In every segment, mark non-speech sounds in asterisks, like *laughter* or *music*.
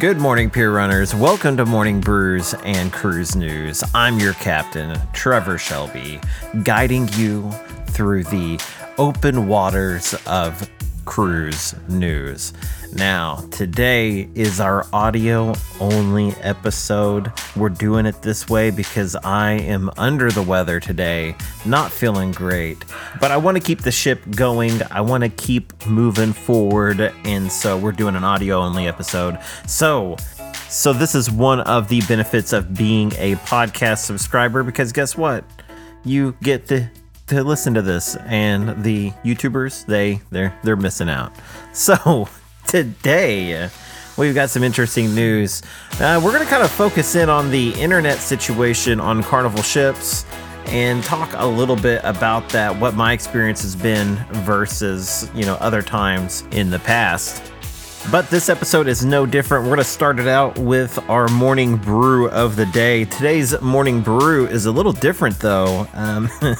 Good morning, pier runners. Welcome to Morning Brews and Cruise News. I'm your captain, Trevor Shelby, guiding you through the open waters of cruise news. Now, today is our audio only episode. We're doing it this way because I am under the weather today, not feeling great. But I want to keep the ship going. I want to keep moving forward, and so we're doing an audio only episode. So, so this is one of the benefits of being a podcast subscriber because guess what? You get to to listen to this and the YouTubers, they they're they're missing out. *laughs* So, today we've got some interesting news. Uh, we're going to kind of focus in on the internet situation on Carnival ships and talk a little bit about that, what my experience has been versus, you know, other times in the past. But this episode is no different. We're going to start it out with our morning brew of the day. Today's morning brew is a little different, though. Um, *laughs*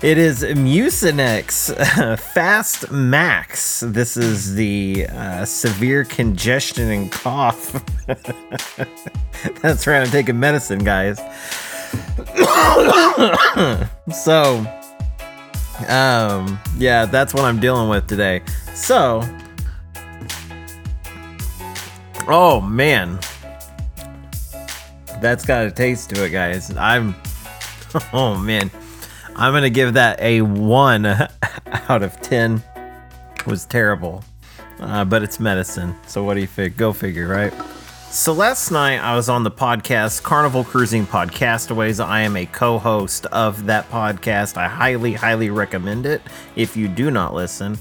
It is Mucinex *laughs* Fast Max. This is the uh, severe congestion and cough. *laughs* That's right, I'm taking medicine, guys. *coughs* so, um, yeah, that's what I'm dealing with today. So, oh man, that's got a taste to it, guys. I'm, *laughs* oh man. I'm gonna give that a one *laughs* out of ten. It was terrible, uh, but it's medicine. So what do you fig? Go figure, right? So last night I was on the podcast Carnival Cruising Podcastaways. I am a co-host of that podcast. I highly, highly recommend it if you do not listen.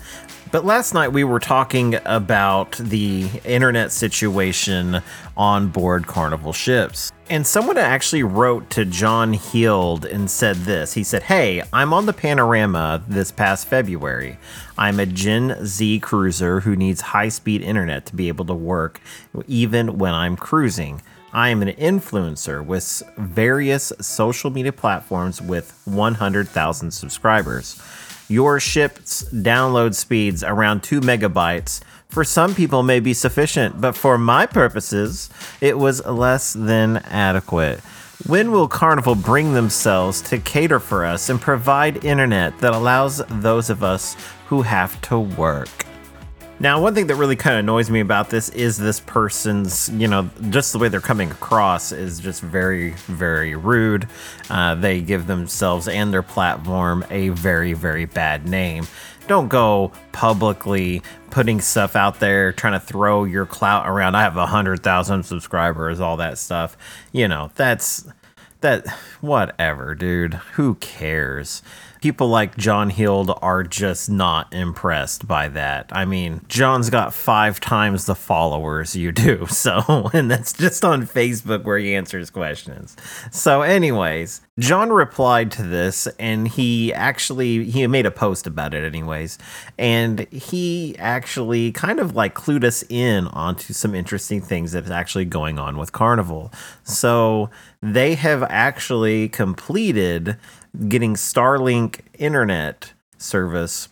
But last night we were talking about the internet situation on board Carnival ships. And someone actually wrote to John Heald and said this. He said, Hey, I'm on the Panorama this past February. I'm a Gen Z cruiser who needs high speed internet to be able to work even when I'm cruising. I am an influencer with various social media platforms with 100,000 subscribers. Your ship's download speeds around 2 megabytes for some people may be sufficient, but for my purposes, it was less than adequate. When will Carnival bring themselves to cater for us and provide internet that allows those of us who have to work? Now, one thing that really kind of annoys me about this is this person's, you know, just the way they're coming across is just very, very rude. Uh, they give themselves and their platform a very, very bad name. Don't go publicly putting stuff out there, trying to throw your clout around. I have a hundred thousand subscribers, all that stuff. You know, that's that. Whatever, dude. Who cares? People like John Heald are just not impressed by that. I mean, John's got five times the followers you do. *laughs* So, and that's just on Facebook where he answers questions. So, anyways, John replied to this and he actually he made a post about it anyways. And he actually kind of like clued us in onto some interesting things that's actually going on with Carnival. So, they have actually completed getting Starlink internet service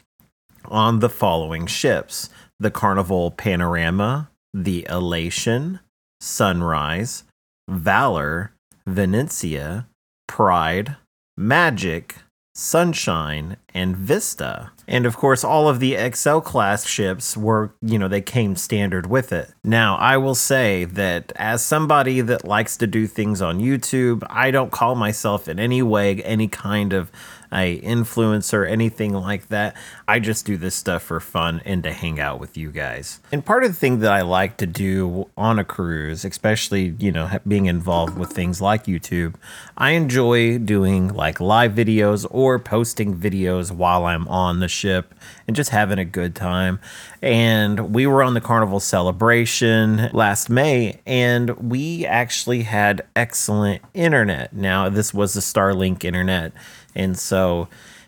on the following ships. The Carnival Panorama, the Elation, Sunrise, Valor, Venezia, Pride, Magic, Sunshine, and Vista. And of course, all of the XL class ships were, you know, they came standard with it. Now, I will say that as somebody that likes to do things on YouTube, I don't call myself in any way any kind of a influencer, anything like that. I just do this stuff for fun and to hang out with you guys. And part of the thing that I like to do on a cruise, especially, you know, being involved with things like YouTube, I enjoy doing like live videos or posting videos while I'm on the ship and just having a good time. And we were on the Carnival celebration last May and we actually had excellent internet. Now, this was the Starlink internet and so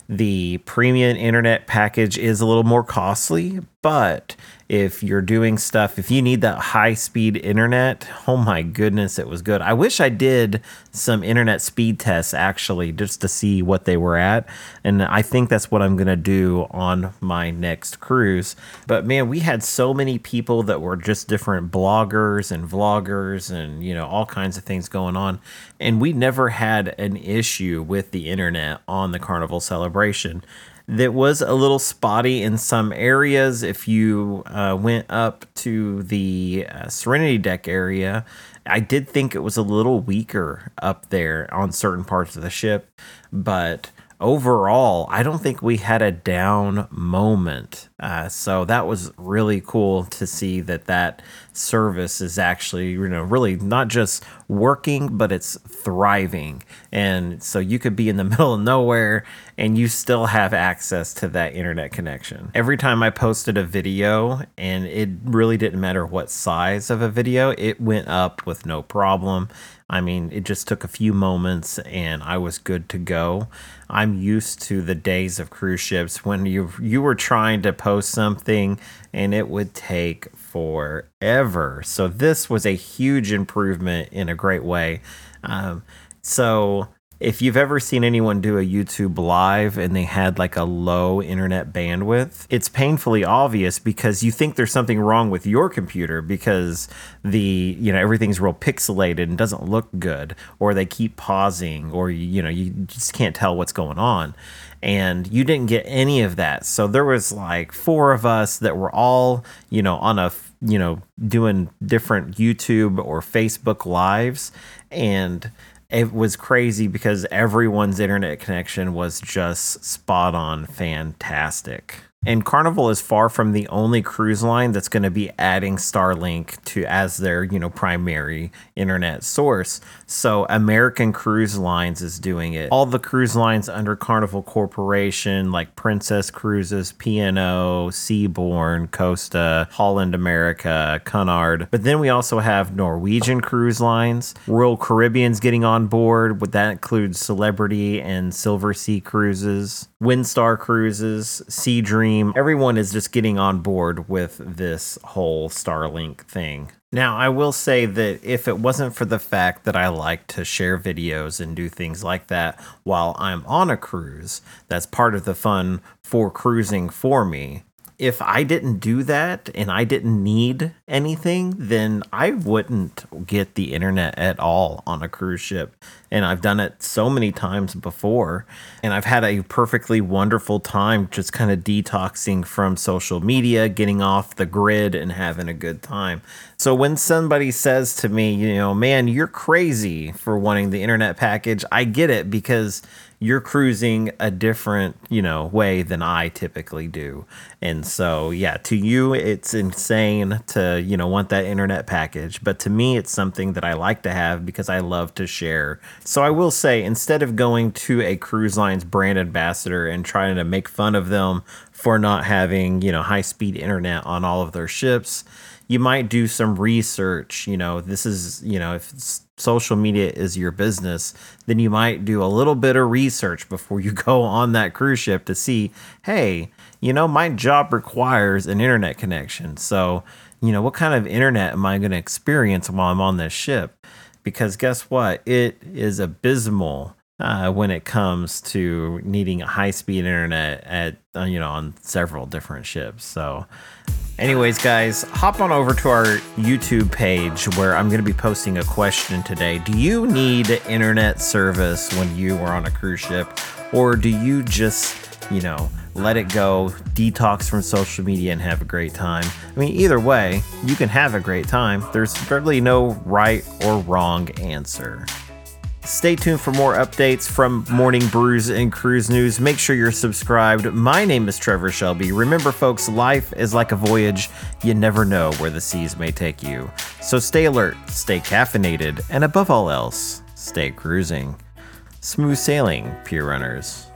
the premium internet package is a little more costly, but if you're doing stuff, if you need that high speed internet, oh my goodness, it was good. I wish I did some internet speed tests actually just to see what they were at. And I think that's what I'm going to do on my next cruise. But man, we had so many people that were just different bloggers and vloggers and, you know, all kinds of things going on. And we never had an issue with the internet on the Carnival celebration that was a little spotty in some areas. If you uh, went up to the uh, Serenity Deck area, I did think it was a little weaker up there on certain parts of the ship, but overall, I don't think we had a down moment. Uh, so that was really cool to see that that service is actually, you know, really not just working, but it's thriving. And so you could be in the *laughs* middle of nowhere and you still have access to that internet connection. Every time I posted a video, and it really didn't matter what size of a video, it went up with no problem. I mean, it just took a few moments and I was good to go. I'm used to the days of cruise ships when you you were trying to post something and it would take forever. So this was a huge improvement in a great way. Um, so if you've ever seen anyone do a YouTube live and they had like a low internet bandwidth, it's painfully obvious because you think there's something wrong with your computer because the, you know, everything's real pixelated and doesn't look good or they keep pausing or you know, you just can't tell what's going on. And you didn't get any of that. So there was like four of us that were all, you know, on a, you know, doing different YouTube or Facebook lives and it was crazy because everyone's internet connection was just spot on fantastic. And Carnival is far from the only cruise line that's going to be adding Starlink to as their, you know, primary internet source. So American Cruise Lines is doing it. All the cruise lines under Carnival Corporation like Princess Cruises, P&O, Seabourn, Costa, Holland America, Cunard. But then we also have Norwegian Cruise Lines, Royal Caribbean's getting on board. That includes Celebrity and Silversea Cruises, Windstar Cruises, SeaDream Everyone is just getting on board with this whole Starlink thing. Now, I will say that if it wasn't for the fact that I like to share videos and do things like that while I'm on a cruise, that's part of the fun for cruising for me if I didn't do that and I didn't need anything, then I wouldn't get the internet at all on a cruise ship. And I've done it so many times before. And I've had a perfectly wonderful time just kind of detoxing from social media, getting off the grid, and having a good time. So when somebody says to me, you know, man, you're crazy for wanting the internet package, I get it because you're cruising a different, you know, way than I typically do. And so, yeah, to you, it's insane to, you know, want that internet package. But to me, it's something that I like to have because I love to share. So I will say, instead of going to a cruise line's brand ambassador and trying to make fun of them for not having, you know, high speed internet on all of their ships, you might do some research. You know, this is, you know, if social media is your business, then you might do a little bit of research before you *laughs* go on that cruise ship to see, hey, you know, my job requires an internet connection. So, you know, what kind of internet am I going to experience while I'm on this ship? Because guess what? It is abysmal uh, when it comes to needing a high speed internet at, uh, you know, on several different ships. So, Anyways, guys, hop on over to our YouTube page where I'm going to be posting a question today. Do you need internet service when you are on a cruise ship? Or do you just, you know, let it go, detox from social media, and have a great time? I mean, either way, you can have a great time. There's really no right or wrong answer. Stay tuned for more updates from Morning Brews and Cruise News. Make sure you're subscribed. My name is Trevor Shelby. Remember, folks, life is like a voyage. You never know where the seas may take you. So stay alert, stay caffeinated, and above all else, stay cruising. Smooth sailing, pier runners.